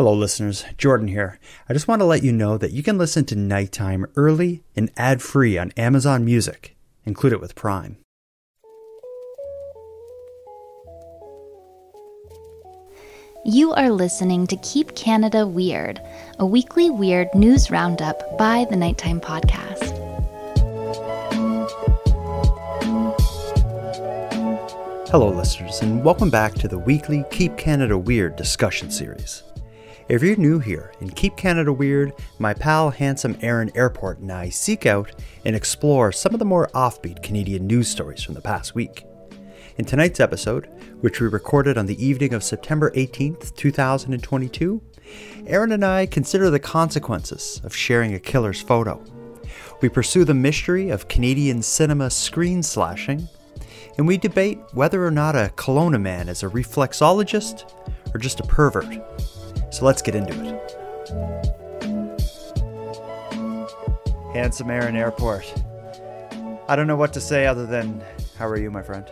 Hello, listeners. Jordan here. I just want to let you know that you can listen to Nighttime early and ad free on Amazon Music. Include it with Prime. You are listening to Keep Canada Weird, a weekly weird news roundup by the Nighttime Podcast. Hello, listeners, and welcome back to the weekly Keep Canada Weird discussion series. If you're new here in Keep Canada Weird, my pal Handsome Aaron Airport and I seek out and explore some of the more offbeat Canadian news stories from the past week. In tonight's episode, which we recorded on the evening of September 18th, 2022, Aaron and I consider the consequences of sharing a killer's photo. We pursue the mystery of Canadian cinema screen slashing, and we debate whether or not a Kelowna man is a reflexologist or just a pervert. So let's get into it. Handsome Aaron Airport. I don't know what to say other than, how are you, my friend?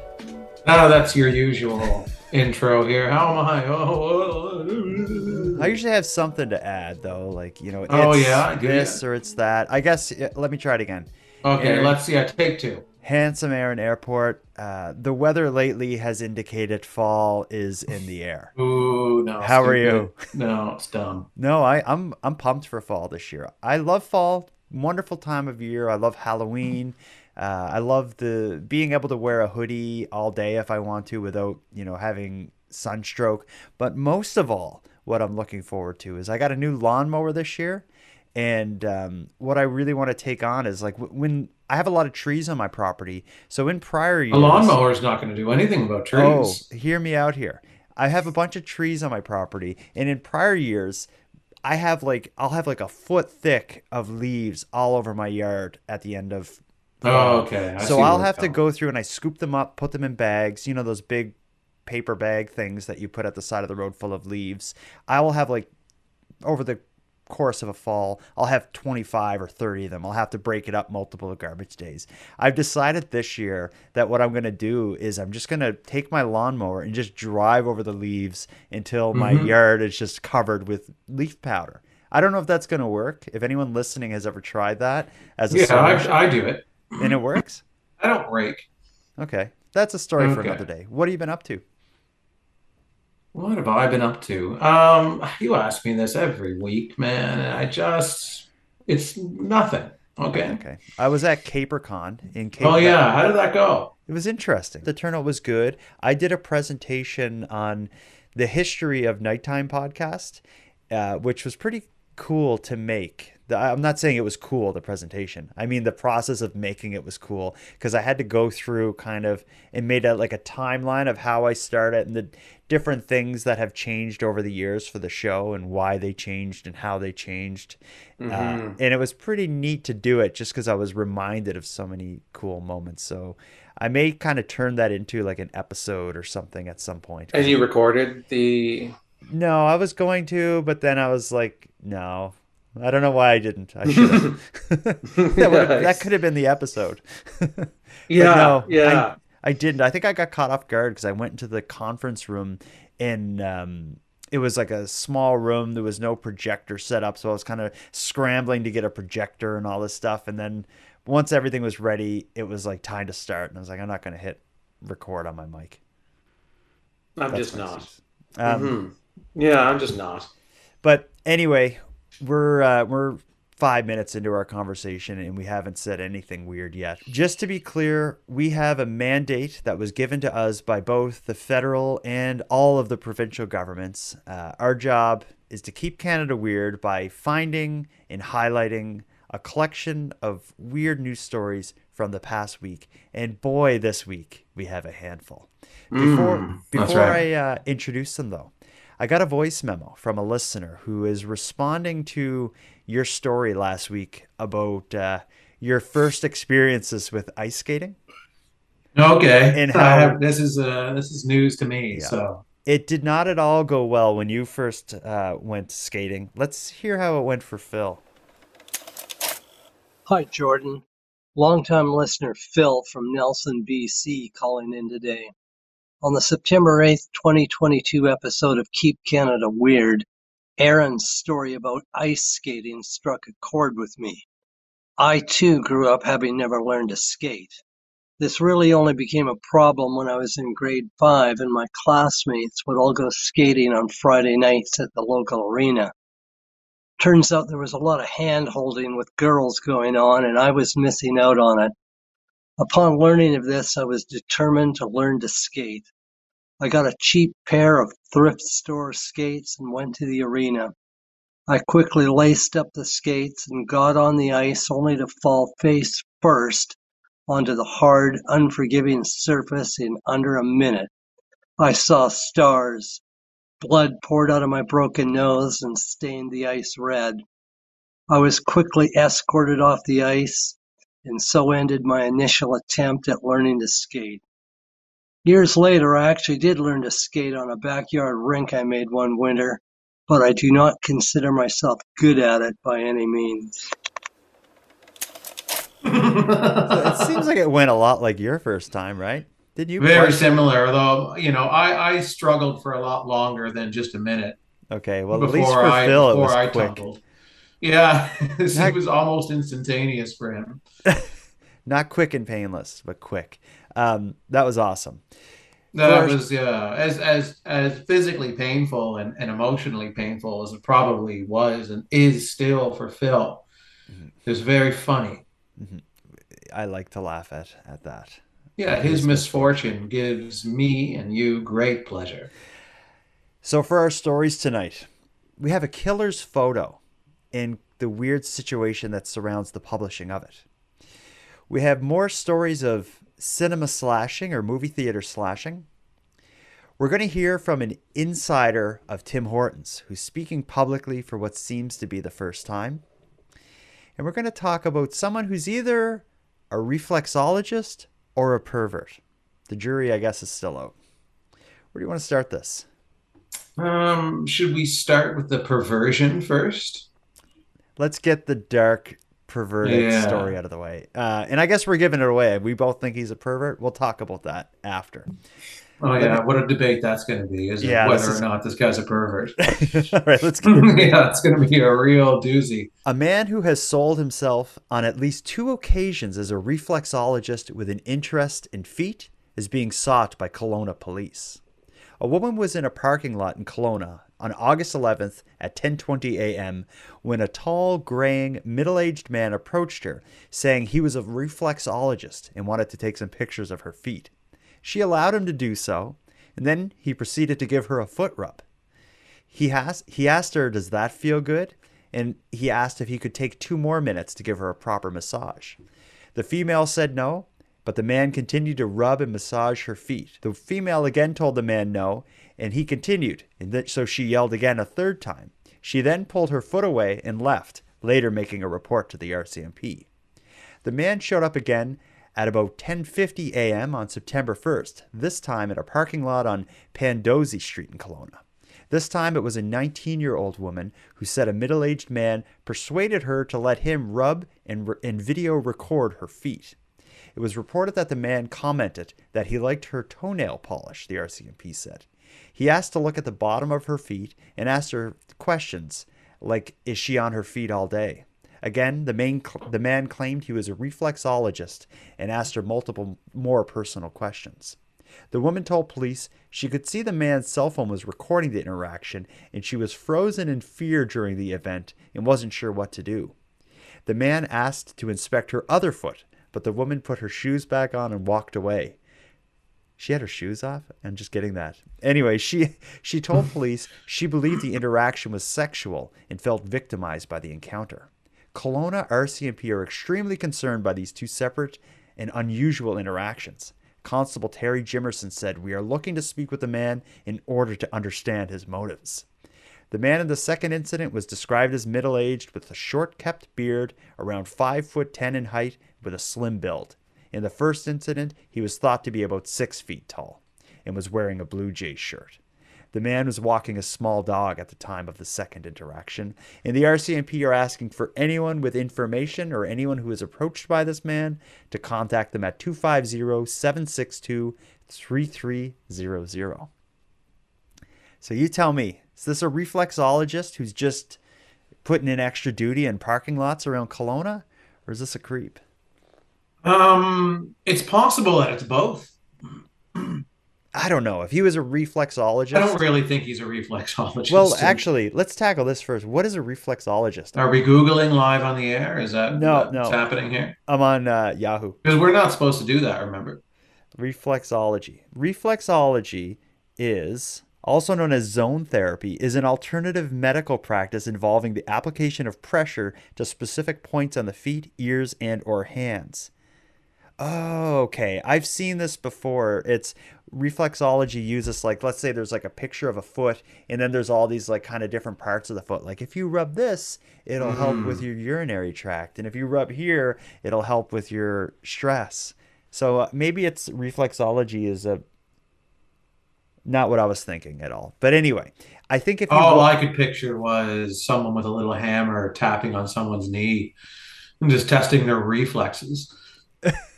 Oh, that's your usual intro here. How am I? Oh, oh, oh, I usually have something to add, though, like you know, oh, it's Oh, yeah? This ya? or it's that. I guess. Let me try it again. okay, Aaron. let's see. I take two. Handsome Aaron Airport. Uh, the weather lately has indicated fall is in the air. Ooh, no. How are you? No, it's dumb. No, I, I'm I'm pumped for fall this year. I love fall, wonderful time of year. I love Halloween. Uh, I love the being able to wear a hoodie all day if I want to without you know having sunstroke. But most of all, what I'm looking forward to is I got a new lawnmower this year, and um, what I really want to take on is like when I have a lot of trees on my property. So in prior years, A lawnmower is not going to do anything about oh, trees. Oh, hear me out here. I have a bunch of trees on my property, and in prior years, I have like I'll have like a foot thick of leaves all over my yard at the end of. Oh, okay. I so I'll have to go through and I scoop them up, put them in bags. You know those big paper bag things that you put at the side of the road full of leaves. I will have like over the course of a fall, I'll have 25 or 30 of them. I'll have to break it up multiple garbage days. I've decided this year that what I'm going to do is I'm just going to take my lawnmower and just drive over the leaves until my Mhm. yard is just covered with leaf powder. I don't know if that's going to work. If anyone listening has ever tried that as a Yeah, I, I do it. and it works. I don't rake. Okay. That's a story for another day. What have you been up to? What have I been up to? Um, you ask me this every week, man, and I just, it's nothing. Okay. Okay. I was at CaperCon in Cape Oh, yeah. How did that go? It was interesting. The turnout was good. I did a presentation on the history of nighttime podcast, uh, which was pretty cool to make. The- I'm not saying it was cool, the presentation. I mean, the process of making it was cool because I had to go through kind of and made a, like a timeline of how I started and the different things that have changed over the years for the show and why they changed and how they changed. Uh, Mhm. and it was pretty neat to do it just because I was reminded of so many cool moments. So I may kind of turn that into like an episode or something at some point. And you recorded the. No, I was going to, but then I was like, no. I don't know why I didn't. I should have. that, that could have been the episode. Yeah, no, yeah. I didn't. I think I got caught off guard because I went into the conference room and um, it was like a small room. There was no projector set up, so I was kind of scrambling to get a projector and all this stuff. And then once everything was ready, it was like time to start, and I was like, I'm not going to hit record on my mic. I'm That's just not. Um, Mhm. Yeah, I'm just not. But anyway, we're uh, we're five minutes into our conversation and we haven't said anything weird yet. Just to be clear, we have a mandate that was given to us by both the federal and all of the provincial governments. Uh, our job is to keep Canada weird by finding and highlighting a collection of weird news stories from the past week. And boy, this week we have a handful. Before Mm, before right. I uh, introduce them, though, I got a voice memo from a listener who is responding to your story last week about uh, your first experiences with ice skating. Okay. And I how- have, this is uh this is news to me. Yeah. So It did not at all go well when you first uh, went skating. Let's hear how it went for Phil. Hi, Jordan. Longtime listener Phil from Nelson, BC, calling in today. On the September 8th, 2022 episode of Keep Canada Weird, Aaron's story about ice skating struck a chord with me. I too grew up having never learned to skate. This really only became a problem when I was in grade five and my classmates would all go skating on Friday nights at the local arena. Turns out there was a lot of hand holding with girls going on and I was missing out on it. Upon learning of this, I was determined to learn to skate. I got a cheap pair of thrift store skates and went to the arena. I quickly laced up the skates and got on the ice only to fall face first onto the hard, unforgiving surface in under a minute. I saw stars. Blood poured out of my broken nose and stained the ice red. I was quickly escorted off the ice, and so ended my initial attempt at learning to skate. Years later, I actually did learn to skate on a backyard rink I made one winter, but I do not consider myself good at it by any means. it seems like it went a lot like your first time, right? Did you? Very similar, though. You know, I, I struggled for a lot longer than just a minute. Okay, well, at least for I, Phil, it was I quick. Tumbled. Yeah, it was almost instantaneous for him. Not quick and painless, but quick. Um, that was awesome. That First, was yeah, as as as physically painful and, and emotionally painful as it probably was and is still for Phil. Mm-hmm. It was very funny. Mm-hmm. I like to laugh at at that. Yeah, his, his misfortune, misfortune gives me and you great pleasure. So for our stories tonight, we have a killer's photo and the weird situation that surrounds the publishing of it. We have more stories of cinema slashing or movie theater slashing. We're going to hear from an insider of Tim Hortons who's speaking publicly for what seems to be the first time. And we're going to talk about someone who's either a reflexologist or a pervert. The jury, I guess, is still out. Where do you want to start this? Um, should we start with the perversion first? Let's get the dark perverted yeah. story out of the way. Uh, and I guess we're giving it away. We both think he's a pervert. We'll talk about that after. Oh yeah, what a debate that's going to be, is yeah, whether is... or not this guy's a pervert. All right, let's get yeah, it's going to be a real doozy. A man who has sold himself on at least two occasions as a reflexologist with an interest in feet is being sought by Kelowna police. A woman was in a parking lot in Kelowna on August 11th at 10:20 a.m. when a tall, graying, middle-aged man approached her, saying he was a reflexologist and wanted to take some pictures of her feet. She allowed him to do so, and then he proceeded to give her a foot rub. He has he asked her, "Does that feel good?" and he asked if he could take two more minutes to give her a proper massage. The female said no, but the man continued to rub and massage her feet. The female again told the man no, and he continued, and so she yelled again a third time. She then pulled her foot away and left, later making a report to the RCMP. The man showed up again at about 10:50 a.m. on September 1st, this time at a parking lot on Pandosy Street in Kelowna. This time it was a 19-year-old woman who said a middle-aged man persuaded her to let him rub and, and video record her feet. It was reported that the man commented that he liked her toenail polish, the RCMP said. He asked to look at the bottom of her feet and asked her questions like, Is she on her feet all day? Again, the, main, the man claimed he was a reflexologist and asked her multiple more personal questions. The woman told police she could see the man's cell phone was recording the interaction and she was frozen in fear during the event and wasn't sure what to do. The man asked to inspect her other foot, but the woman put her shoes back on and walked away. She had her shoes off. I'm just getting that. Anyway, she she told police she believed the interaction was sexual and felt victimized by the encounter. Kelowna RCMP are extremely concerned by these two separate and unusual interactions. Constable Terry Jimerson said, We are looking to speak with the man in order to understand his motives. The man in the second incident was described as middle aged with a short kept beard, around 5 foot 10 in height, with a slim build. In the first incident, he was thought to be about six feet tall and was wearing a Blue Jays shirt. The man was walking a small dog at the time of the second interaction, and the RCMP are asking for anyone with information or anyone who is approached by this man to contact them at 250 762 3300. So you tell me, is this a reflexologist who's just putting in extra duty in parking lots around Kelowna, or is this a creep? Um, it's possible that it's both. I don't know. If he was a reflexologist, I don't really think he's a reflexologist. Well, actually, let's tackle this first. What is a reflexologist? Are we googling live on the air? Is that no, what's no happening here? I'm on uh, Yahoo. Because we're not supposed to do that. Remember? Reflexology. Reflexology is also known as zone therapy, is an alternative medical practice involving the application of pressure to specific points on the feet, ears, and or hands. Oh, okay. I've seen this before. It's reflexology uses like let's say there's like a picture of a foot and then there's all these like kind of different parts of the foot. Like if you rub this, it'll help with your urinary tract and if you rub here, it'll help with your stress. So uh, maybe it's reflexology is a not what I was thinking at all. But anyway, I think if all I could picture was someone with a little hammer tapping on someone's knee and just testing their reflexes.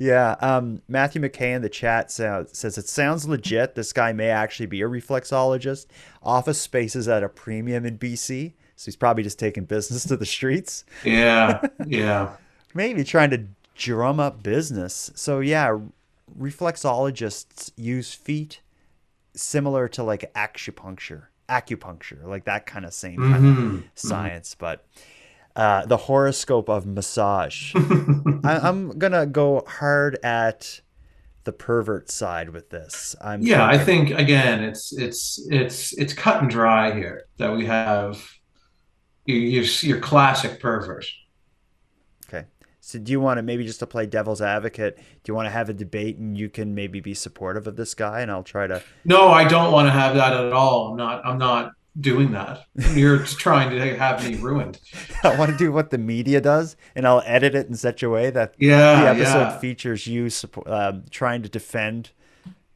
Yeah, um, Matthew McKay in the chat says it sounds legit. This guy may actually be a reflexologist. Office space is at a premium in BC, so he's probably just taking business to the streets. Yeah, yeah. Maybe trying to drum up business. So yeah, reflexologists use feet similar to like acupuncture, acupuncture, like that kind of same kind Mhm. of science, but. Uh, the horoscope of massage. I, I'm gonna go hard at the pervert side with this. I'm Yeah, I think again, it's it's it's it's cut and dry here that we have your your, your classic pervert. okay. So do you want to maybe just to play devil's advocate? Do you want to have a debate and you can maybe be supportive of this guy and I'll try to. No, I don't want to have that at all. I'm not. I'm not doing that. You're trying to have me ruined. I want to do what the media does and I'll edit it in such a way that Yeah, the episode yeah. features you um, trying to defend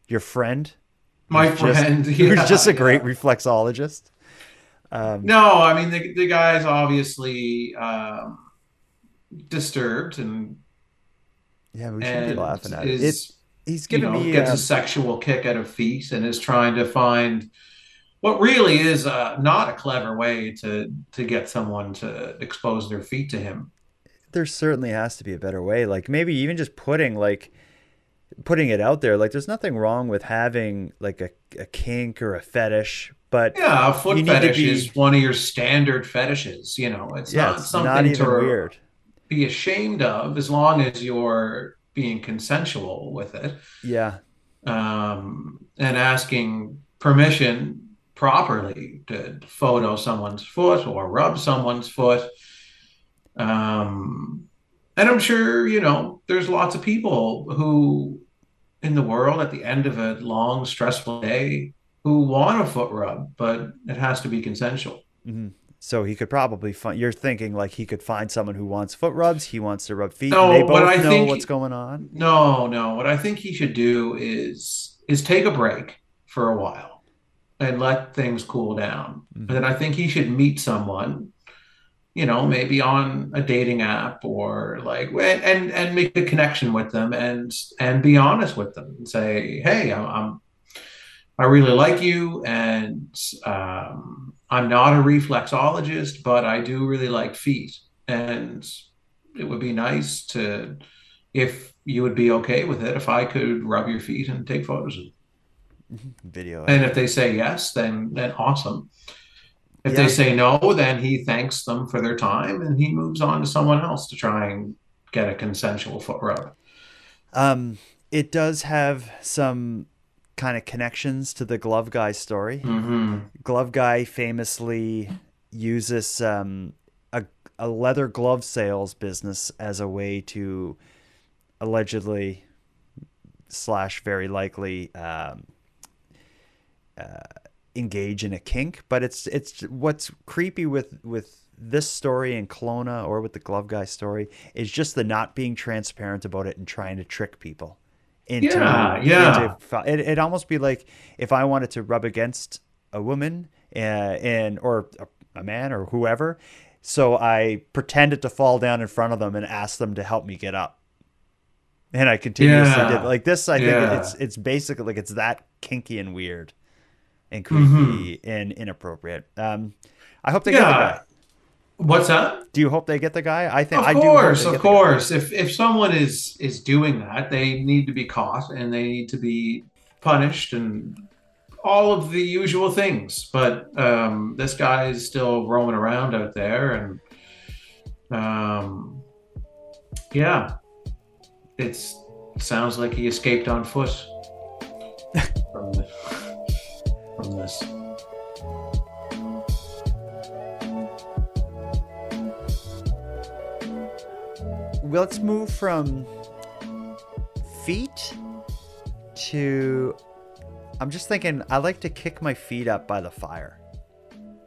your friend, My who's just- friend, who's just a great yeah. reflexologist. Um, No, I mean the the guy's obviously um, disturbed and yeah, we should be laughing at it. is it. He's you giving know me gets um, a sexual kick out of feet and is trying to find what really is uh, not a clever way to to get someone to expose their feet to him. there certainly has to be a better way. Like maybe even just putting like putting it out there. Like there's nothing wrong with having like a, a kink or a fetish, but Yeah, a foot You need to fetish be- is one of your standard fetishes. You know, it's yeah, not it's something not to weird. be ashamed of as long as you're being consensual with it. Yeah. um, and asking permission properly to photo someone's foot or rub someone's foot. Um, and I'm sure, you know, there's lots of people who in the world at the end of a long, stressful day who want a foot rub, but it has to be consensual. hmm So he could probably find. You're thinking like he could find someone who wants foot rubs. He wants to rub feet. No, and they both what I know think- what's going on. No, no. What I think he should do is is take a break for a while and let things cool down. Mhm. And then I think he should meet someone, you know, maybe on a dating app or like and and, and make a connection with them and and be honest with them and say, hey, I'm, I'm I really like you and um, I'm not a reflexologist, but I do really like feet and it would be nice to if you would be okay with it if I could rub your feet and take photos of them. Video. And if they say yes, then then awesome. If Yeah. they say no, then he thanks them for their time and he moves on to someone else to try and get a consensual foot rub. Um, it does have some kind of connections to the glove guy story. hmm glove guy famously uses um, a, a leather glove sales business as a way to allegedly slash very likely um, engage in a kink but it's it's what's creepy with with this story in Kelowna or with the glove guy story is just the not being transparent about it and trying to trick people into, Yeah, yeah. into it, it'd almost be like if I wanted to rub against a woman uh, and or a, a man or whoever so I pretended to fall down in front of them and asked them to help me get up and I continuously Yeah. did like this I think Yeah. it's it's basically like it's that kinky and weird and creepy and inappropriate. Um, I hope they get the guy. What's up? Do you hope they get the guy? I think Of I do. course, of get the guy. course. If if someone is is doing that, they need to be caught and they need to be punished and all of the usual things. But um, this guy is still roaming around out there, and um, yeah, it's sounds like he escaped on foot Well, let's move from feet to. I'm just thinking. I like to kick my feet up by the fire.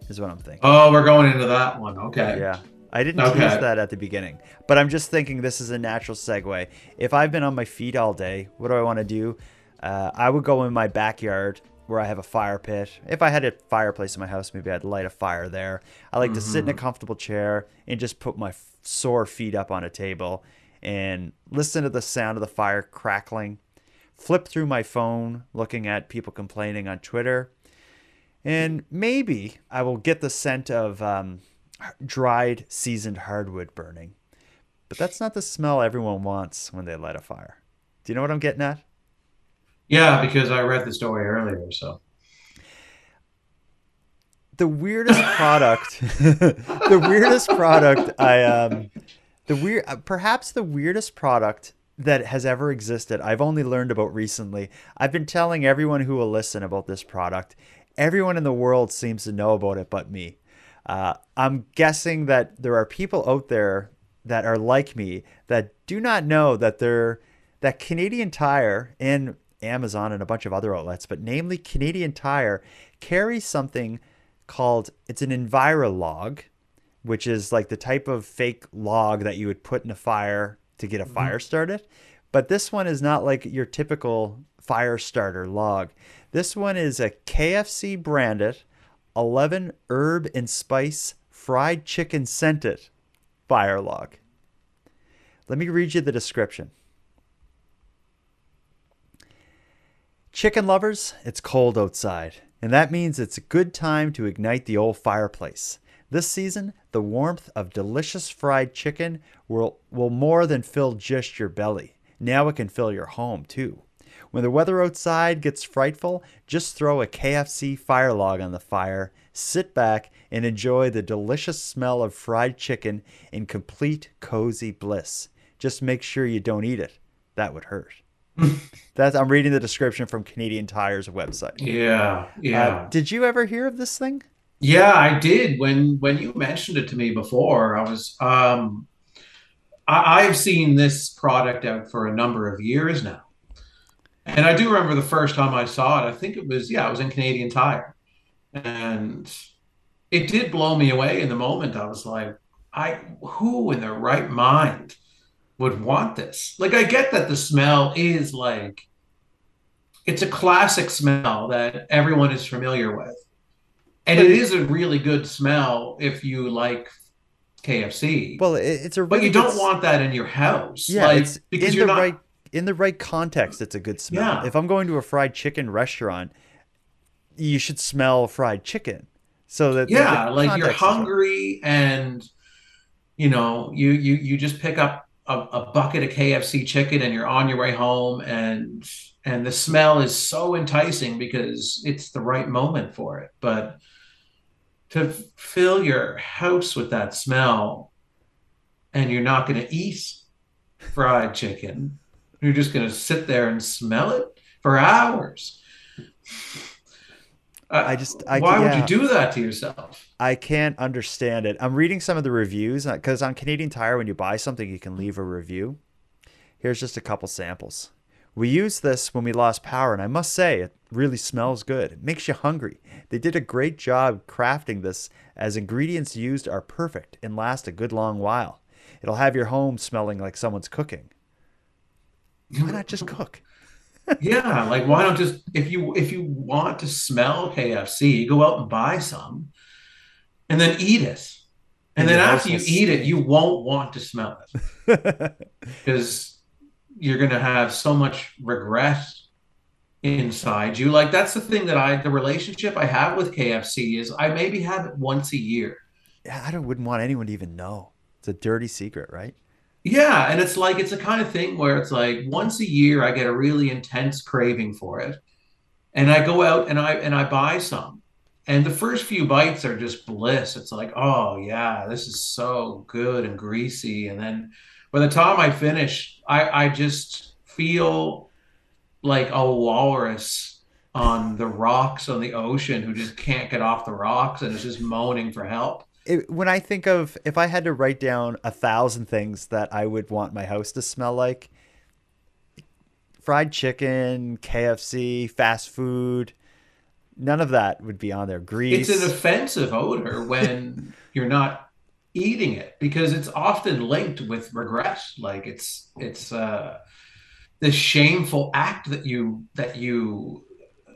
Is what I'm thinking. Oh, we're going into that one. Okay. Yeah. I didn't Okay. tease that at the beginning, but I'm just thinking this is a natural segue. If I've been on my feet all day, what do I want to do? Uh, I would go in my backyard where I have a fire pit. If I had a fireplace in my house, maybe I'd light a fire there. I like to sit in a comfortable chair and just put my sore feet up on a table and listen to the sound of the fire crackling. Flip through my phone, looking at people complaining on Twitter, and maybe I will get the scent of um, dried, seasoned hardwood burning. But that's not the smell everyone wants when they light a fire. Do you know what I'm getting at? Yeah, because I read the story earlier. So The weirdest product, the weirdest product I um, the weird, uh, perhaps the weirdest product that has ever existed. I've only learned about recently. I've been telling everyone who will listen about this product. Everyone in the world seems to know about it, but me. Uh, I'm guessing that there are people out there that are like me that do not know that they're that Canadian Tire and Amazon and a bunch of other outlets, but namely Canadian Tire, carries something called it's an Envirolog, which is like the type of fake log that you would put in a fire to get a mm-hmm. fire started. But this one is not like your typical fire starter log. This one is a KFC branded 11 herb and spice fried chicken scented fire log. Let me read you the description. Chicken lovers, it's cold outside, and that means it's a good time to ignite the old fireplace. This season, the warmth of delicious fried chicken will, will more than fill just your belly. Now it can fill your home too. When the weather outside gets frightful, just throw a KFC fire log on the fire, sit back, and enjoy the delicious smell of fried chicken in complete cozy bliss. Just make sure you don't eat it. That would hurt. That's I'm reading the description from Canadian Tire's website. yeah, yeah. Uh, did you ever hear of this thing? Yeah, I did. When when you mentioned it to me before, I was um I, I've seen this product out for a number of years now. And I do remember the first time I saw it, I think it was, yeah, it was in Canadian Tire. And it did blow me away in the moment. I was like, I who in their right mind would want this? Like I get that the smell is like it's a classic smell that everyone is familiar with. And it is a really good smell if you like KFC. Well, it, it's a but you don't want that in your house. Yeah, like, it's because in you're the not right in the right context. It's a good smell. Yeah. If I'm going to a fried chicken restaurant, you should smell fried chicken. So that yeah like you're context is right. hungry and you know you you you just pick up a, a bucket of KFC chicken and you're on your way home and and the smell is so enticing because it's the right moment for it. But to fill your house with that smell and you're not going to eat fried chicken you're just going to sit there and smell it for hours Uh, I just- I- why would you do that to yourself I can't understand it. I'm reading some of the reviews uh, because on Canadian Tire, when you buy something, you can leave a review. Here's just a couple samples. We used this when we lost power, and I must say, it really smells good. It makes you hungry. They did a great job crafting this, as ingredients used are perfect and last a good long while. It'll have your home smelling like someone's cooking. Why not just cook? Yeah like why don't just if you if you want to smell kfc go out and buy some and then eat it and And then after you eat it you won't want to smell it because you're going to have so much regret inside you. Like that's the thing that I the relationship I have with KFC is I maybe have it once a year. Yeah, I don't, wouldn't want anyone to even know. It's a dirty secret, right? Yeah, and it's like it's a kind of thing where it's like once a year I get a really intense craving for it. And I go out and I and I buy some. And the first few bites are just bliss. It's like, "Oh, yeah, this is so good and greasy." And then by the time I finish, I I just feel like a walrus on the rocks on the ocean who just can't get off the rocks and is just moaning for help it, when I think of if I had to write down a thousand things that I would want my house to smell like, fried chicken, KFC, fast food, none of that would be on there. Grease. It's an offensive odor when you're not eating it because it's often linked with regret. Like it's it's uh the shameful act that you that you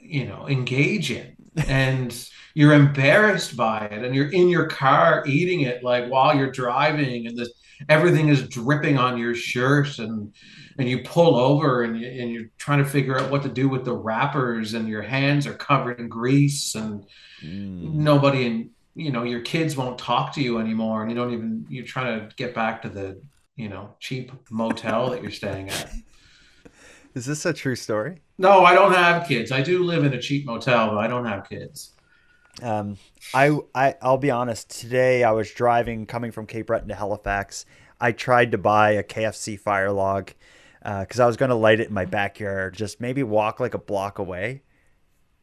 you know engage in and you're embarrassed by it and you're in your car eating it like while you're driving and this everything is dripping on your shirt and and you pull over and, you, and you're trying to figure out what to do with the wrappers and your hands are covered in grease and mm. nobody and you know your kids won't talk to you anymore and you don't even you're trying to get back to the you know cheap motel that you're staying at is this a true story no, I don't have kids. I do live in a cheap motel, but I don't have kids. Um, I, I, I'll be honest. Today I was driving, coming from Cape Breton to Halifax. I tried to buy a KFC fire log because uh, I was going to light it in my backyard. Just maybe walk like a block away,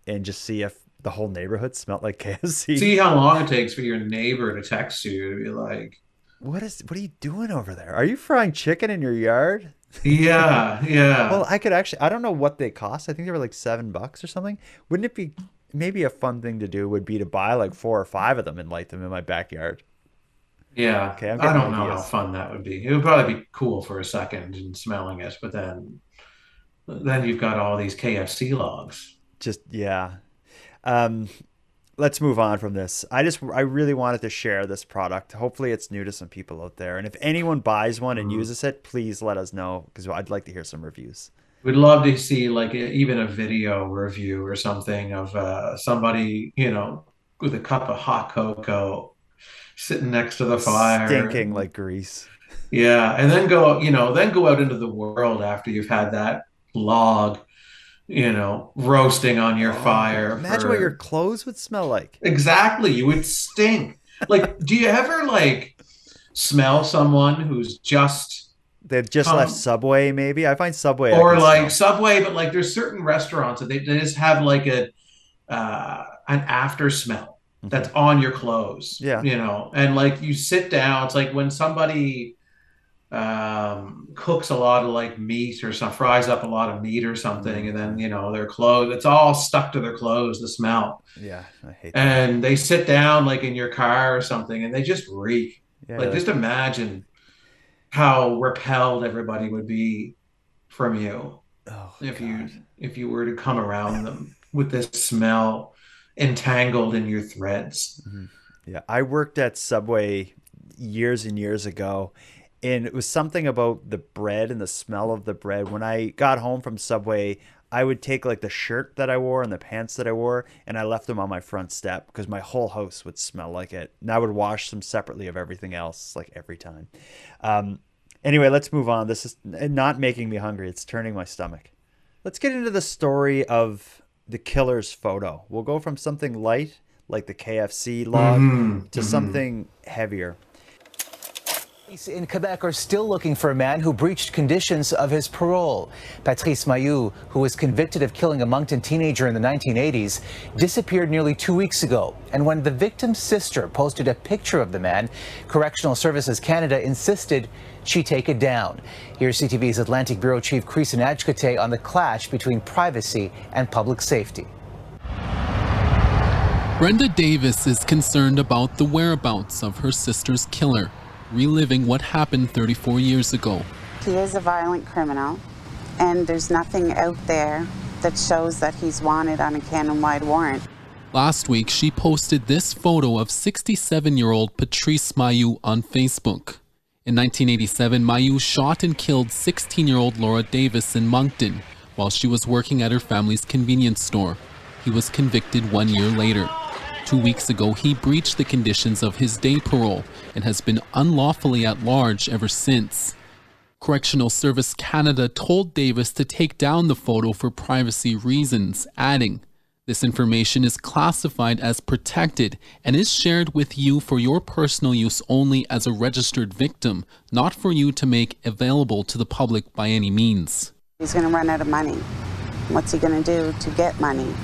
and just see if the whole neighborhood smelled like KFC. See how long it takes for your neighbor to text you to be like, "What is? What are you doing over there? Are you frying chicken in your yard?" yeah, yeah. Well, I could actually. I don't know what they cost. I think they were like seven bucks or something. Wouldn't it be maybe a fun thing to do? Would be to buy like four or five of them and light them in my backyard. Yeah. Okay. I don't know how fun that would be. It would probably be cool for a second and smelling it, but then, then you've got all these KFC logs. Just yeah. Um, let's move on from this. I just I really wanted to share this product. Hopefully it's new to some people out there. And if anyone buys one and mm-hmm. uses it, please let us know because I'd like to hear some reviews. We'd love to see like even a video review or something of uh, somebody, you know, with a cup of hot cocoa sitting next to the fire stinking like grease. Yeah, and then go, you know, then go out into the world after you've had that log you know, roasting on your oh, fire. Imagine for... what your clothes would smell like. Exactly. You would stink. like, do you ever like smell someone who's just they've just come... left Subway? Maybe I find Subway or like. Subway, but like there's certain restaurants that they, they just have like a uh, an after smell mm-hmm. that's on your clothes. Yeah, you know, and like you sit down. It's like when somebody um, cooks a lot of like meat or some fries up a lot of meat or something, and then you know their clothes. It's all stuck to their clothes. The smell. Yeah, I hate. That. And they sit down like in your car or something, and they just reek. Yeah, like just imagine how repelled everybody would be from you oh, if God. you if you were to come around them with this smell entangled in your threads. Mm-hmm. Yeah, I worked at Subway years and years ago and it was something about the bread and the smell of the bread. When I got home from Subway, I would take like the shirt that I wore and the pants that I wore, and I left them on my front step because my whole house would smell like it. And I would wash them separately of everything else, like every time. Um, anyway, let's move on. This is not making me hungry; it's turning my stomach. Let's get into the story of the killer's photo. We'll go from something light, like the KFC log, mm-hmm. to mm-hmm. something heavier. Police in Quebec are still looking for a man who breached conditions of his parole. Patrice Mayou, who was convicted of killing a Moncton teenager in the 1980s, disappeared nearly two weeks ago. And when the victim's sister posted a picture of the man, Correctional Services Canada insisted she take it down. Here's CTV's Atlantic Bureau Chief Creason Adjkate on the clash between privacy and public safety. Brenda Davis is concerned about the whereabouts of her sister's killer reliving what happened 34 years ago. He is a violent criminal, and there's nothing out there that shows that he's wanted on a Canada-wide warrant. Last week, she posted this photo of 67 year old Patrice Mayou on Facebook. In 1987, Mayu shot and killed 16 year old Laura Davis in Moncton, while she was working at her family's convenience store. He was convicted one year later. Two weeks ago, he breached the conditions of his day parole and has been unlawfully at large ever since. Correctional Service Canada told Davis to take down the photo for privacy reasons, adding, This information is classified as protected and is shared with you for your personal use only as a registered victim, not for you to make available to the public by any means. He's going to run out of money. What's he going to do to get money?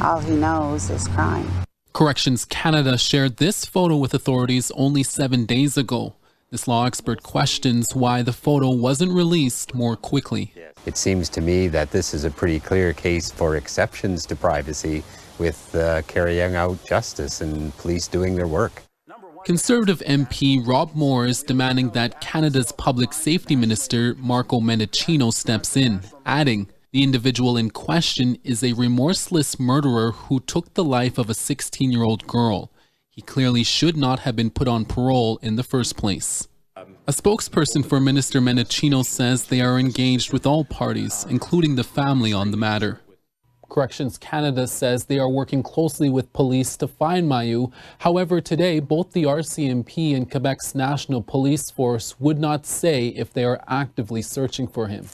All he knows is crime. Corrections Canada shared this photo with authorities only seven days ago. This law expert questions why the photo wasn't released more quickly. It seems to me that this is a pretty clear case for exceptions to privacy with uh, carrying out justice and police doing their work. Conservative MP Rob Moore is demanding that Canada's public safety minister Marco Mendicino steps in, adding, the individual in question is a remorseless murderer who took the life of a 16 year old girl. He clearly should not have been put on parole in the first place. A spokesperson for Minister Mendicino says they are engaged with all parties, including the family, on the matter. Corrections Canada says they are working closely with police to find Mayu. However, today, both the RCMP and Quebec's National Police Force would not say if they are actively searching for him.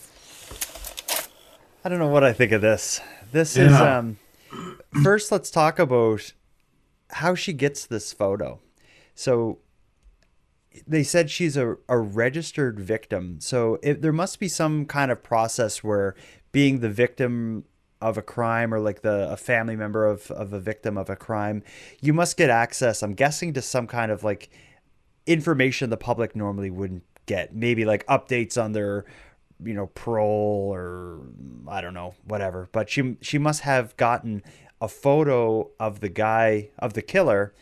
I don't know what I think of this. This is um first let's talk about how she gets this photo. So they said she's a, a registered victim. So if, there must be some kind of process where being the victim of a crime or like the a family member of, of a victim of a crime, you must get access, I'm guessing, to some kind of like information the public normally wouldn't get. Maybe like updates on their you know parole or I don't know whatever. But she she must have gotten a photo of the guy of the killer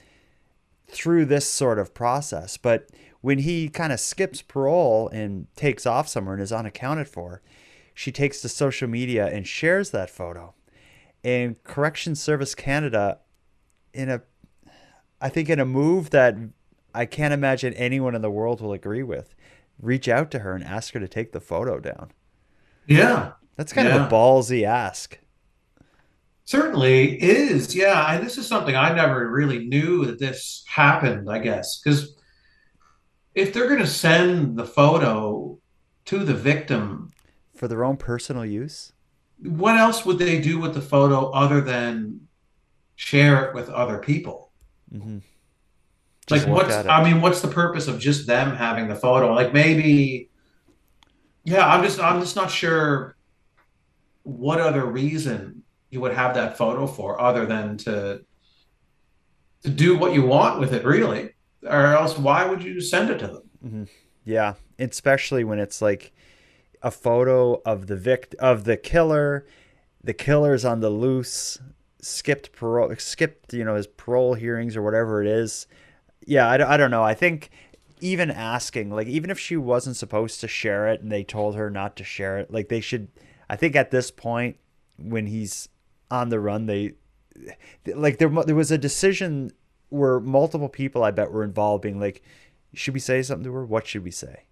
through this sort of process. But when he kind of skips parole and takes off somewhere and is unaccounted for, she takes to social media and shares that photo. And Corrections Service Canada, in a, I think in a move that I can't imagine anyone in the world will agree with, reach out to her and ask her to take the photo down. Yeah. That's kind of a ballsy ask. Certainly is. Yeah. And this is something I never really knew that this happened, I guess. Because if they're going to send the photo to the victim, For their own personal use? what else would they do with the photo other than share it with other people? Mm-hmm. Like, what's, I mean, what's the purpose of just them having the photo? Like, maybe, yeah, I'm just, I'm just not sure what other reason you would have that photo for other than to, to do what you want with it, really. Or else, why would you send it to them? hmm Yeah, especially when it's like a photo of the vict of the killer. The killer's on the loose, skipped parole, skipped you know his parole hearings or whatever it is. Yeah, I, I don't know. I think even asking, like, even if she wasn't supposed to share it and they told her not to share it, like they should. I think at this point, when he's on the run, they like there there was a decision where multiple people I bet were involved, being like, should we say something to her? What should we say?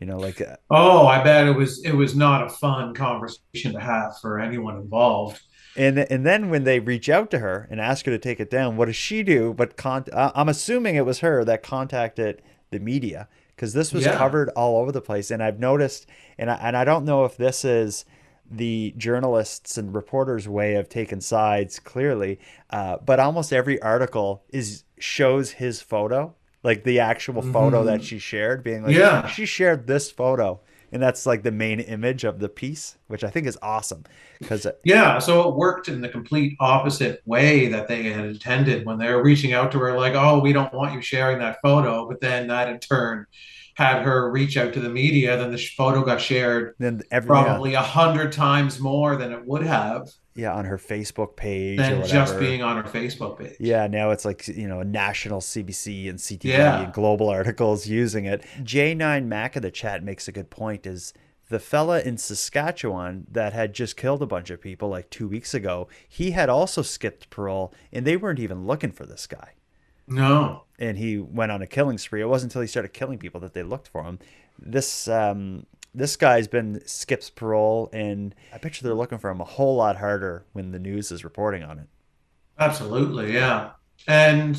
You know, like uh, Oh, I bet it was, it was not a fun conversation to have for anyone involved. and and then when they reach out to her and ask her to take it down, what does she do? But con- uh, I'm assuming it was her that contacted the media because this was Yeah. covered all over the place, and I've noticed, and I, and I don't know if this is the journalists and reporters' way of taking sides clearly, uh, but almost every article is shows his photo, like the actual photo Mhm. that she shared, being like, Yeah. she shared this photo. And that's like the main image of the piece, which I think is awesome because Yeah, so it worked in the complete opposite way that they had intended when they were reaching out to her, like, oh, we don't want you sharing that photo. But then that in turn had her reach out to the media. Then the photo got shared then every probably a hundred times more than it would have yeah, on her Facebook page than just being on her Facebook page. Yeah, now it's like you know national CBC and CTV Yeah. and global articles using it. J9 Mac in the chat makes a good point. Is the fella in Saskatchewan that had just killed a bunch of people like two weeks ago? He had also skipped parole, and they weren't even looking for this guy. No. and he went on a killing spree. It wasn't until he started killing people that they looked for him. This um, this guy's been skips parole, and I bet you they're looking for him a whole lot harder when the news is reporting on it. Absolutely, yeah, and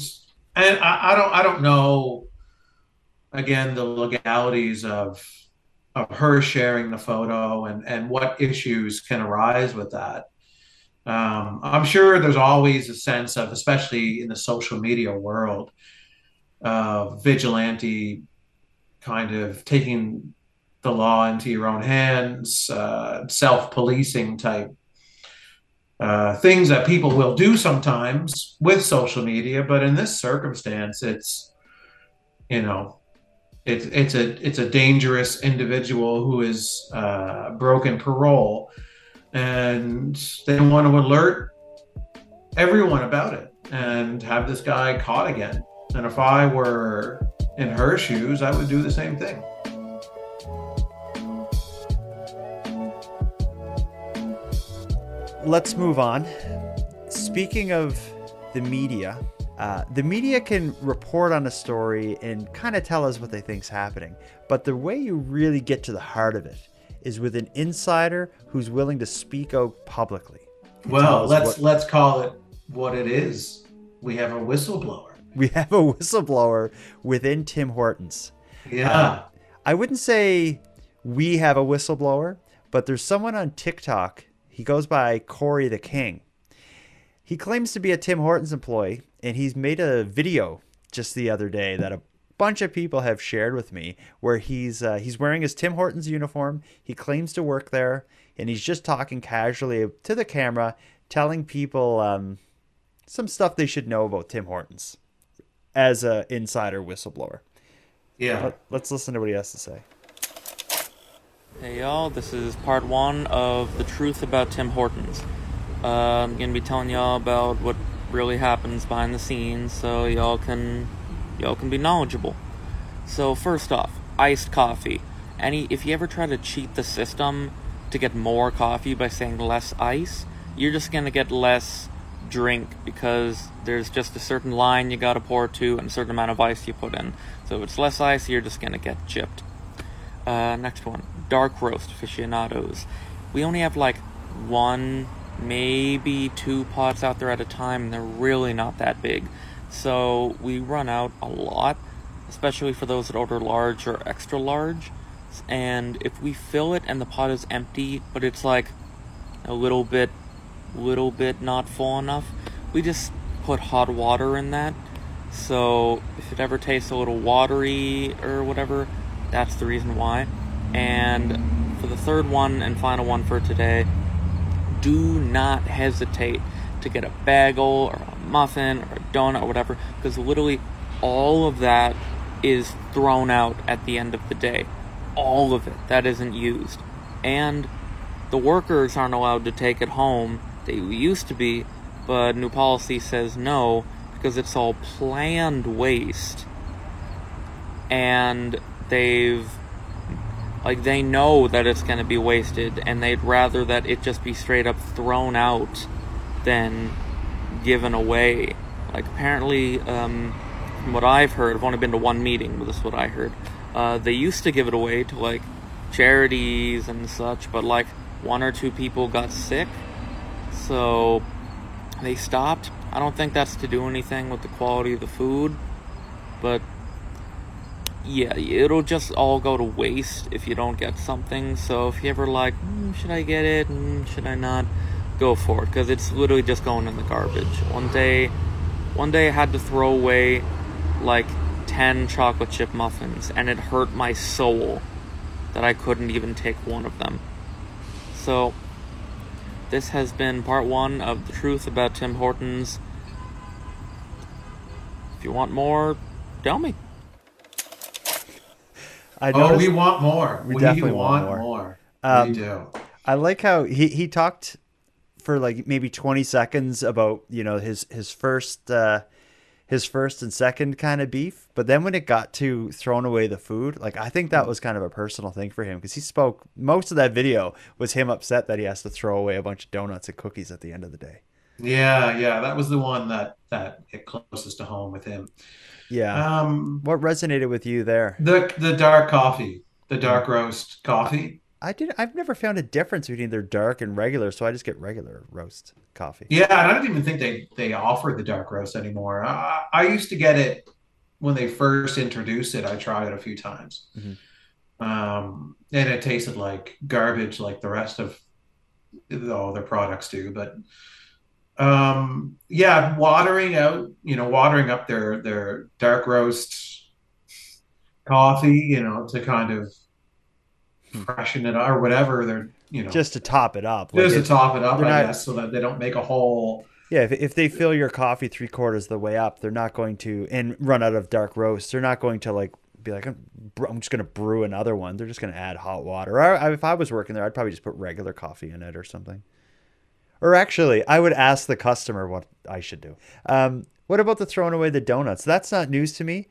and I, I don't I don't know again the legalities of of her sharing the photo and and what issues can arise with that. Um, I'm sure there's always a sense of, especially in the social media world, uh, vigilante kind of taking the law into your own hands, uh, self policing type uh, things that people will do sometimes with social media. But in this circumstance, it's, you know, it's, it's a it's a dangerous individual who is uh, broken parole, and they want to alert everyone about it and have this guy caught again. And if I were in her shoes, I would do the same thing. let's move on. Speaking of the media, uh, the media can report on a story and kind of tell us what they think's happening, but the way you really get to the heart of it is with an insider who's willing to speak out publicly. Well, let's what, let's call it what it is. We have a whistleblower. We have a whistleblower within Tim Hortons. Yeah. Uh, I wouldn't say we have a whistleblower, but there's someone on TikTok he goes by Corey the King. He claims to be a Tim Hortons employee, and he's made a video just the other day that a bunch of people have shared with me where he's uh, he's wearing his Tim Hortons uniform. He claims to work there, and he's just talking casually to the camera, telling people um, some stuff they should know about Tim Hortons as a insider whistleblower. Yeah, Let, us listen to what he has to say. Hey y'all, this is part one of The Truth About Tim Hortons. Uh, I'm gonna be telling y'all about what really happens behind the scenes so y'all can y'all can be knowledgeable. So first off, iced coffee. Any if you ever try to cheat the system to get more coffee by saying less ice, you're just gonna get less drink because there's just a certain line you gotta pour to and a certain amount of ice you put in. So if it's less ice, you're just gonna get chipped. Uh, next one dark roast aficionados. We only have like one, maybe two pots out there at a time, and they're really not that big. So we run out a lot, especially for those that order large or extra large. And if we fill it and the pot is empty, but it's like a little bit, little bit not full enough, we just put hot water in that. So if it ever tastes a little watery or whatever, that's the reason why. And for the third one and final one for today, do not hesitate to get a bagel or a muffin or a donut or whatever, because literally all of that is thrown out at the end of the day. All of it that isn't used. And the workers aren't allowed to take it home. They used to be, but new policy says no because it's all planned waste. And they've like they know that it's going to be wasted and they'd rather that it just be straight up thrown out than given away like apparently um, from what i've heard i've only been to one meeting but this is what i heard uh, they used to give it away to like charities and such but like one or two people got sick so they stopped i don't think that's to do anything with the quality of the food but yeah, it'll just all go to waste if you don't get something. So if you ever like, mm, should I get it? Mm, should I not? Go for it because it's literally just going in the garbage. One day, one day I had to throw away like ten chocolate chip muffins, and it hurt my soul that I couldn't even take one of them. So this has been part one of the truth about Tim Hortons. If you want more, tell me. I oh, we want more. We, we definitely want, want more. more. Um, we do. I like how he, he talked for like maybe 20 seconds about, you know, his, his first, uh, his first and second kind of beef. But then when it got to throwing away the food, like I think that was kind of a personal thing for him because he spoke most of that video was him upset that he has to throw away a bunch of donuts and cookies at the end of the day. Yeah, yeah, that was the one that that hit closest to home with him. Yeah. Um, what resonated with you there? The the dark coffee. the dark roast coffee. I did. I've never found a difference between their dark and regular, so I just get regular roast coffee. Yeah, and I don't even think they they offer the dark roast anymore. I, I used to get it when they first introduced it. I tried it a few times, Mhm. um, and it tasted like garbage, like the rest of all their products do. But um, yeah, watering out, you know, watering up their their dark roast coffee, you know, to kind of freshen it or whatever. They're you know Just to top it up. just Like, to top it up, I not- guess, so that they don't make a whole. Yeah, if, if they fill your coffee three quarters of the way up, they're not going to and run out of dark roast. They're not going to like be like, I'm, I'm just going to brew another one. They're just going to add hot water. Or I, if I was working there, I'd probably just put regular coffee in it or something. Or actually, I would ask the customer what I should do. Um, what about the throwing away the donuts? That's not news to me.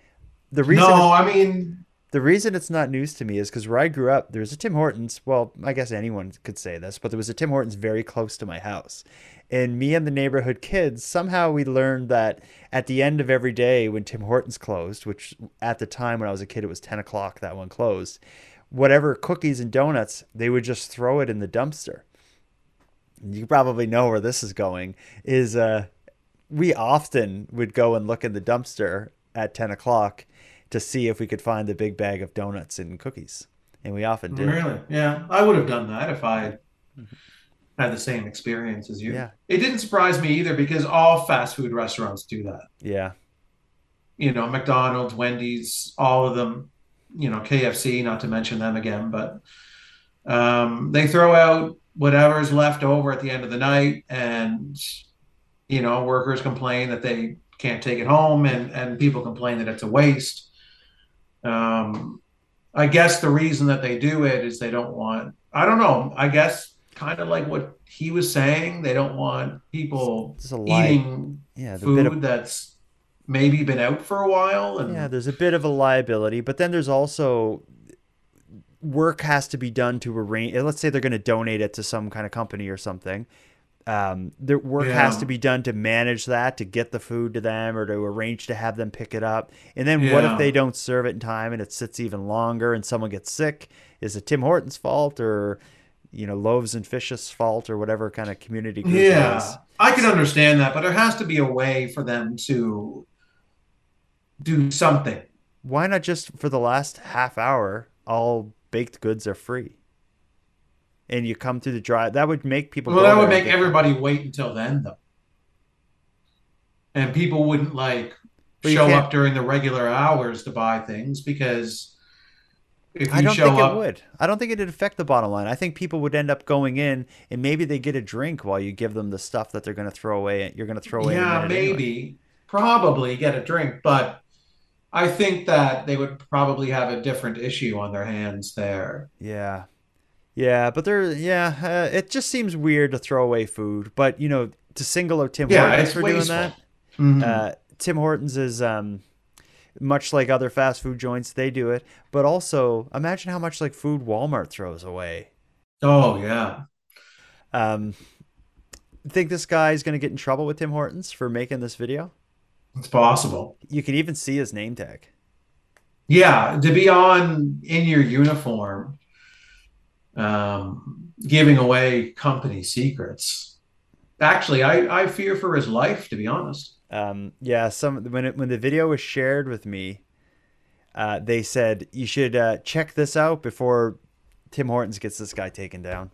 The reason No, I mean, the reason it's not news to me is because where I grew up, there's a Tim Hortons. Well, I guess anyone could say this, but there was a Tim Hortons very close to my house. And me and the neighborhood kids, somehow we learned that at the end of every day when Tim Hortons closed, which at the time when I was a kid, it was 10 o'clock that one closed, whatever cookies and donuts, they would just throw it in the dumpster. You probably know where this is going, is uh, we often would go and look in the dumpster at 10 o'clock to see if we could find the big bag of donuts and cookies. And we often did. Really? Yeah, I would have done that if I had the same experience as you. Yeah. It didn't surprise me either because all fast food restaurants do that. Yeah. You know, McDonald's, Wendy's, all of them, you know, KFC, not to mention them again, but um, they throw out whatever's left over at the end of the night and you know, workers complain that they can't take it home and and people complain that it's a waste. Um, I guess the reason that they do it is they don't want, I don't know, I guess kind of like what he was saying, they don't want people eating Yeah, food of that's maybe been out for a while and Yeah, there's a bit of a liability, but then there's also work has to be done to arrange. Let's say they're going to donate it to some kind of company or something. Um, the work has to be done to manage that, to get the food to them, or to arrange to have them pick it up. And then what if they don't serve it in time and it sits even longer and someone gets sick? Is it Tim Hortons' fault or you know Loaves and Fish's fault or whatever kind of community group? Yeah, I can understand that, but there has to be a way for them to do something. Why not just for the last half hour, all baked goods are free? And you come through the drive. That would make people. Well, that would make everybody wait until then, though. And people wouldn't like show up during the regular hours to buy things because if you I don't show think up, it would. I don't think it'd affect the bottom line. I think people would end up going in and maybe they get a drink while you give them the stuff that they're going to throw away. You're going to throw away. yeah, minute anyway. maybe, probably get a drink, but I think that they would probably have a different issue on their hands there. Yeah. Yeah, but there, yeah, uh, it just seems weird to throw away food. But you know, to single out Tim Yeah, Hortons for doing wasteful. that, Mhm. uh, Tim Hortons is um, much like other fast food joints. They do it, but also imagine how much like food Walmart throws away. Oh yeah, Um, think this guy is going to get in trouble with Tim Hortons for making this video? it's possible. You can even see his name tag. Yeah, to be on in your uniform, um, giving away company secrets. Actually, I, I fear for his life, to be honest. Um, yeah, some when it, when the video was shared with me, uh, they said you should uh, check this out before Tim Hortons gets this guy taken down.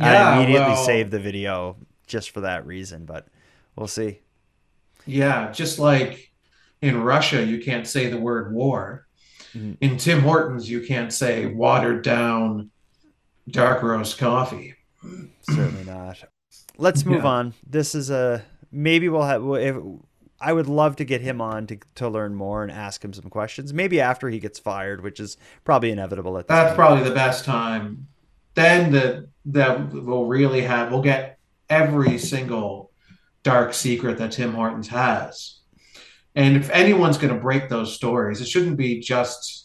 I immediately well- saved the video just for that reason, but we'll see. Yeah, just like in Russia, you can't say the word war. Mhm. In Tim Hortons, you can't say watered down dark roast coffee. Certainly not. Let's move Yeah. on. This is a maybe we'll have. If, I would love to get him on to to learn more and ask him some questions. Maybe after he gets fired, which is probably inevitable at this That's point. probably the best time. Then the that we'll really have we'll get every single dark secret that Tim Hortons has. And if anyone's going to break those stories, it shouldn't be just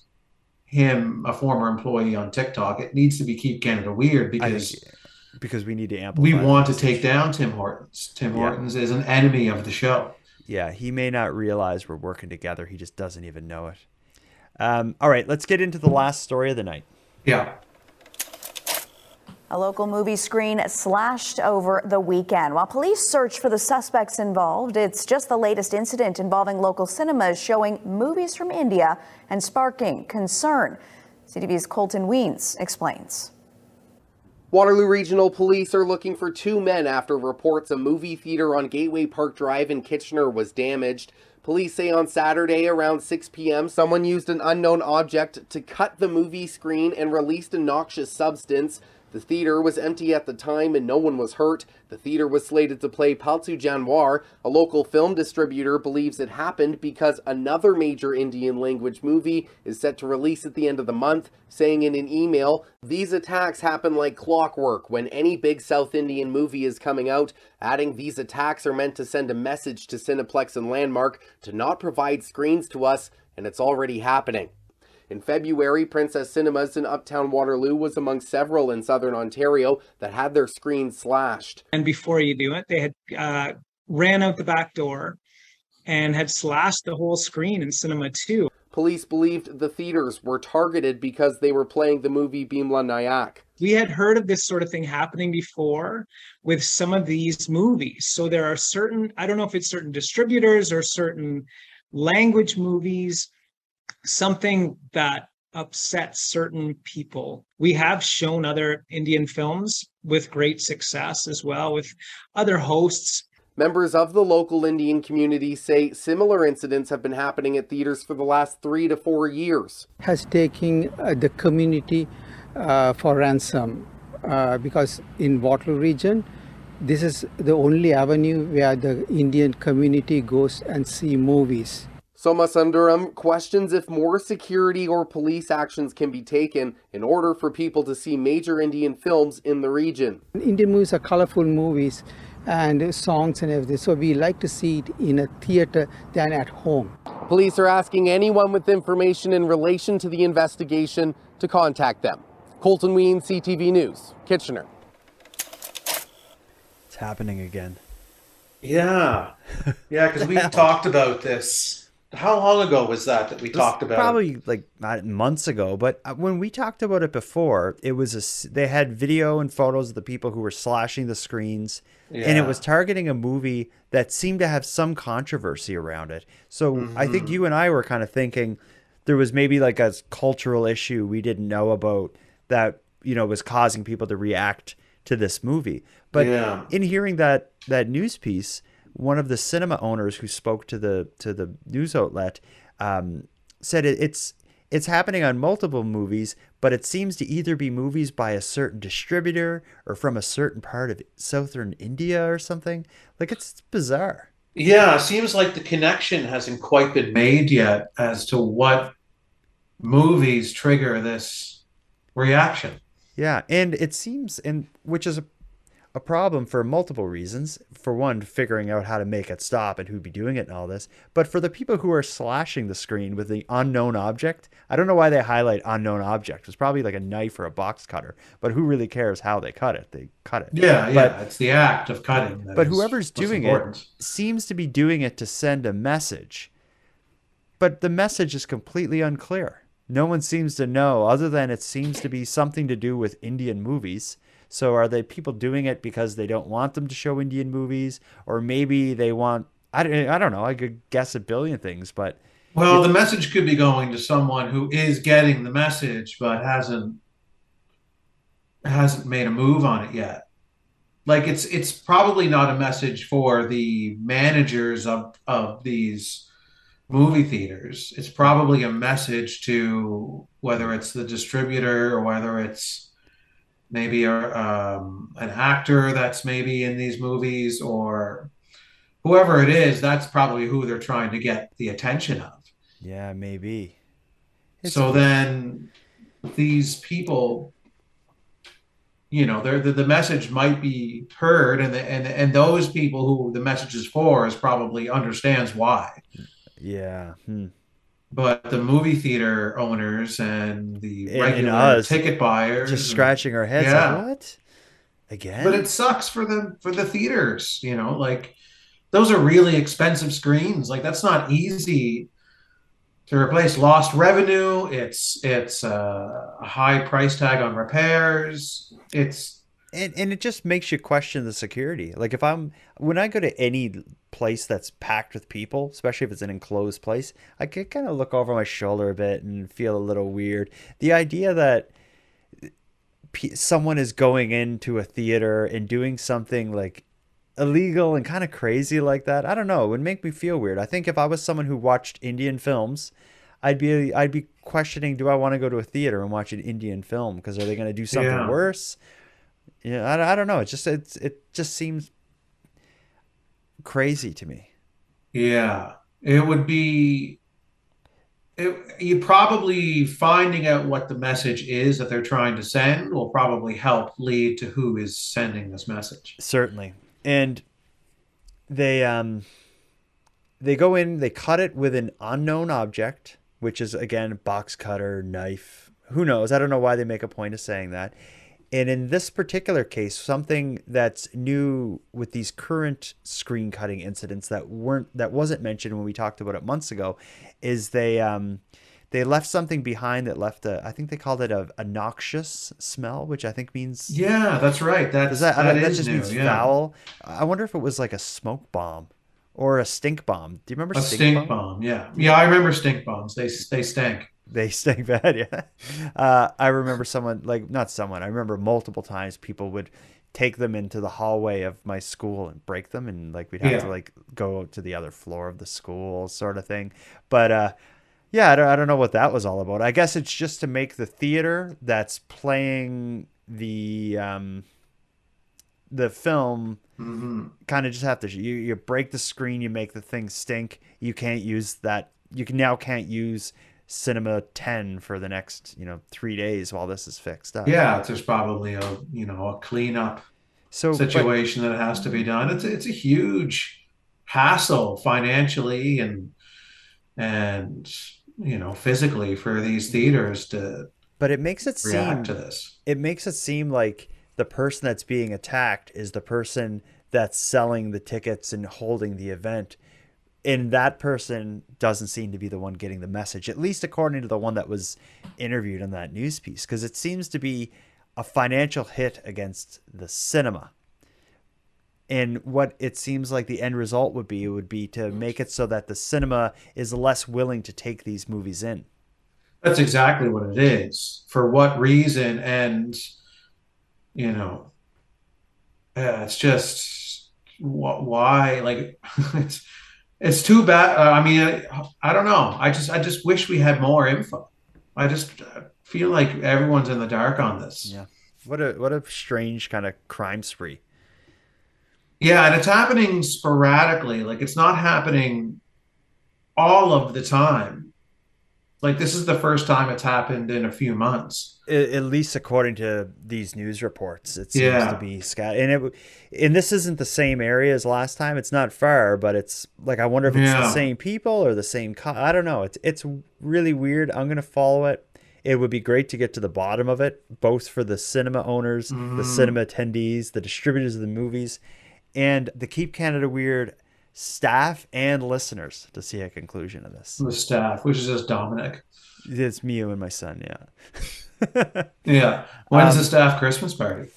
him, a former employee on TikTok. It needs to be Keep Canada Weird because think because we need to amplify. we want to take down Tim Hortons. Tim Yeah. Hortons is an enemy of the show. Yeah, he may not realize we're working together. He just doesn't even know it. Um, all right, let's get into the last story of the night. Yeah. A local movie screen slashed over the weekend. While police search for the suspects involved, it's just the latest incident involving local cinemas showing movies from India and sparking concern. CTV's Colton Wiens explains. Waterloo Regional Police are looking for two men after reports a movie theater on Gateway Park Drive in Kitchener was damaged. Police say on Saturday around 6 p.m., someone used an unknown object to cut the movie screen and released a noxious substance. The theater was empty at the time and no one was hurt. The theater was slated to play Palthu Janwar. A local film distributor believes it happened because another major Indian language movie is set to release at the end of the month, saying in an email, These attacks happen like clockwork when any big South Indian movie is coming out, adding these attacks are meant to send a message to Cineplex and Landmark to not provide screens to us, and it's already happening. In February, Princess Cinemas in Uptown Waterloo was among several in southern Ontario that had their screens slashed. And before you do it, they had uh, ran out the back door and had slashed the whole screen in Cinema 2. Police believed the theaters were targeted because they were playing the movie Bheemla Nayak. We had heard of this sort of thing happening before with some of these movies. So there are certain, I don't know if it's certain distributors or certain language movies something that upsets certain people. We have shown other Indian films with great success as well, with other hosts. Members of the local Indian community say similar incidents have been happening at theaters for the last three to four years. Has taken uh, the community uh, for ransom uh, because in Waterloo region, this is the only avenue where the Indian community goes and see movies. Soma Sundaram questions if more security or police actions can be taken in order for people to see major Indian films in the region. Indian movies are colorful movies and songs and everything, so we like to see it in a theater than at home. Police are asking anyone with information in relation to the investigation to contact them. Colton Ween, CTV News, Kitchener. It's happening again. Yeah. Yeah, because we talked about this how long ago was that that we talked about? Probably like not months ago, but uh, when we talked about it before, it was a they had video and photos of the people who were slashing the screens, yeah. and it was targeting a movie that seemed to have some controversy around it. So mm-hmm. I think mm-hmm. you and I were kind of thinking there was maybe like a cultural issue we didn't know about that you know was causing people to react to this movie. But yeah. in hearing that that news piece one of the cinema owners who spoke to the to the news outlet um, said it, it's it's happening on multiple movies, but it seems to either be movies by a certain distributor or from a certain part of southern India or something. Like it's bizarre. Yeah, it seems like the connection hasn't quite been made yet as to what movies trigger this reaction. Yeah, and it seems and which is a a problem for multiple reasons. For one, figuring out how to make it stop and who'd be doing it and all this. But for the people who are slashing the screen with the unknown object, I don't know why they highlight unknown object. It's probably like a knife or a box cutter. But who really cares how they cut it? They cut it. Yeah, but, yeah. It's the act of cutting. But whoever's doing important. it seems to be doing it to send a message. But the message is completely unclear. No one seems to know, other than it seems to be something to do with Indian movies so are they people doing it because they don't want them to show Indian movies, or maybe they want? I don't, I don't know. I could guess a billion things, but well, the message could be going to someone who is getting the message but hasn't hasn't made a move on it yet. Like it's it's probably not a message for the managers of of these movie theaters. It's probably a message to whether it's the distributor or whether it's maybe a, um, an actor that's maybe in these movies or whoever it is that's probably who they're trying to get the attention of. Yeah maybe. It's so then these people you know the, the message might be heard and the, and and those people who the message is for is probably understands why. Yeah hmm but the movie theater owners and the and, regular and us, ticket buyers just scratching our heads yeah. like what again but it sucks for the for the theaters you know like those are really expensive screens like that's not easy to replace lost revenue. It's it's uh, a high price tag on repairs. It's and, and it just makes you question the security. Like if I'm when I go to any place that's packed with people, especially if it's an enclosed place, I can kind of look over my shoulder a bit and feel a little weird. The idea that someone is going into a theater and doing something like illegal and kind of crazy like that, I don't know, it would make me feel weird. I think if I was someone who watched Indian films, I'd be I'd be questioning, do I want to go to a theater and watch an Indian film because are they going to do something yeah. worse? Yeah, I, I don't know. It just it's it just seems crazy to me. Yeah, it would be. It, you probably finding out what the message is that they're trying to send will probably help lead to who is sending this message. Certainly, and they um they go in, they cut it with an unknown object, which is again box cutter, knife. Who knows? I don't know why they make a point of saying that. And in this particular case, something that's new with these current screen cutting incidents that weren't that wasn't mentioned when we talked about it months ago, is they um, they left something behind that left a I think they called it a, a noxious smell, which I think means yeah, that's right. That's that, that, that just new, means yeah. foul. I wonder if it was like a smoke bomb or a stink bomb. Do you remember a stink, stink bomb? bomb? Yeah, yeah, I remember stink bombs. They they stank they stink bad. Yeah. Uh, I remember someone like not someone. I remember multiple times people would take them into the hallway of my school and break them, and like we'd have yeah. to like go to the other floor of the school, sort of thing. But uh, yeah, I don't, I don't know what that was all about. I guess it's just to make the theater that's playing the um, the film mm-hmm. kind of just have to you you break the screen, you make the thing stink. You can't use that. You can now can't use cinema 10 for the next you know three days while this is fixed up. Yeah there's probably a you know a cleanup so situation but, that has to be done. It's it's a huge hassle financially and and you know physically for these theaters to but it makes it seem to this. it makes it seem like the person that's being attacked is the person that's selling the tickets and holding the event and that person doesn't seem to be the one getting the message, at least according to the one that was interviewed in that news piece, because it seems to be a financial hit against the cinema. And what it seems like the end result would be would be to make it so that the cinema is less willing to take these movies in. That's exactly what it is. For what reason? And, you know, yeah, it's just why, like, it's it's too bad. Uh, I mean, I, I, don't know. I just I just wish we had more info. I just feel like everyone's in the dark on this. Yeah. What a what a strange kind of crime spree. Yeah, and it's happening sporadically. Like it's not happening all of the time like this is the first time it's happened in a few months at least according to these news reports it seems yeah. to be scattered and it and this isn't the same area as last time it's not far but it's like i wonder if it's yeah. the same people or the same co- i don't know it's it's really weird i'm gonna follow it it would be great to get to the bottom of it both for the cinema owners mm. the cinema attendees the distributors of the movies and the keep canada weird staff and listeners to see a conclusion of this. The staff, which is just Dominic. It's me and my son, yeah. yeah. When's um, the staff Christmas party?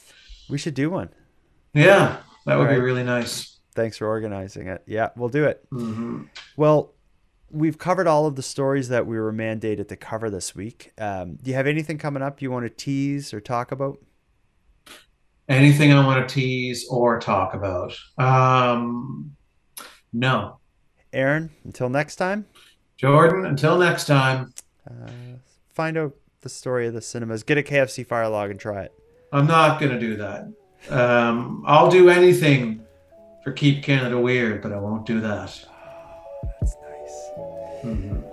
We should do one. Yeah, that would right. be really nice. Thanks for organizing it. Yeah, we'll do it. Mm-hmm. Well, we've covered all of the stories that we were mandated to cover this week. Um, do you have anything coming up you want to tease or talk about? Anything I want to tease or talk about? Um, no. Aaron, until next time. Jordan, until next time. Uh, find out the story of the cinemas. Get a KFC fire log and try it. I'm not going to do that. Um, I'll do anything for Keep Canada Weird, but I won't do that. Oh, that's nice. Mm-hmm.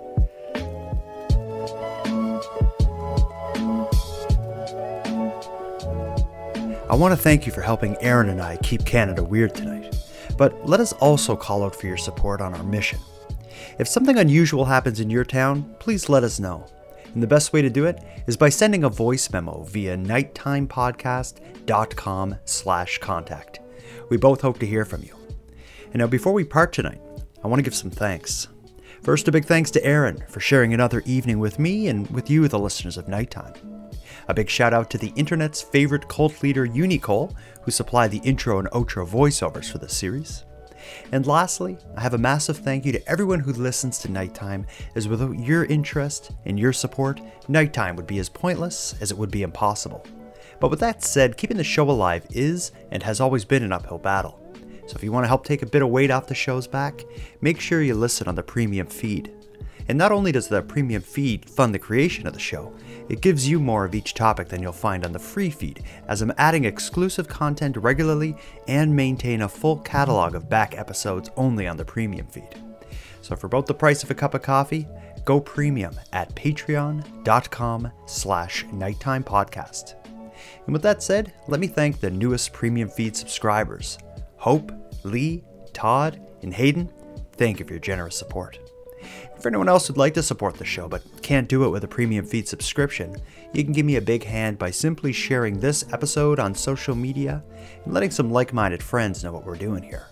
I want to thank you for helping Aaron and I keep Canada weird tonight. But let us also call out for your support on our mission. If something unusual happens in your town, please let us know. And the best way to do it is by sending a voice memo via nighttimepodcast.com slash contact. We both hope to hear from you. And now before we part tonight, I want to give some thanks. First, a big thanks to Aaron for sharing another evening with me and with you, the listeners of Nighttime. A big shout out to the internet's favorite cult leader, Unicole, who supplied the intro and outro voiceovers for this series. And lastly, I have a massive thank you to everyone who listens to Nighttime, as without your interest and your support, Nighttime would be as pointless as it would be impossible. But with that said, keeping the show alive is and has always been an uphill battle. So if you want to help take a bit of weight off the show's back, make sure you listen on the premium feed. And not only does the premium feed fund the creation of the show, it gives you more of each topic than you'll find on the free feed, as I'm adding exclusive content regularly and maintain a full catalog of back episodes only on the premium feed. So for about the price of a cup of coffee, go premium at patreon.com slash nighttime podcast. And with that said, let me thank the newest premium feed subscribers, Hope, Lee, Todd, and Hayden. Thank you for your generous support. If anyone else who'd like to support the show but can't do it with a premium feed subscription, you can give me a big hand by simply sharing this episode on social media and letting some like minded friends know what we're doing here.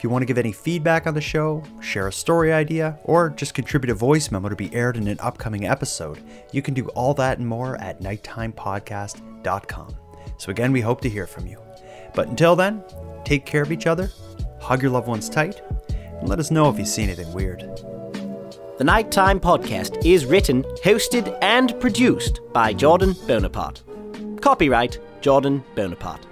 If you want to give any feedback on the show, share a story idea, or just contribute a voice memo to be aired in an upcoming episode, you can do all that and more at nighttimepodcast.com. So, again, we hope to hear from you. But until then, take care of each other, hug your loved ones tight, and let us know if you see anything weird. The Nighttime Podcast is written, hosted, and produced by Jordan Bonaparte. Copyright Jordan Bonaparte.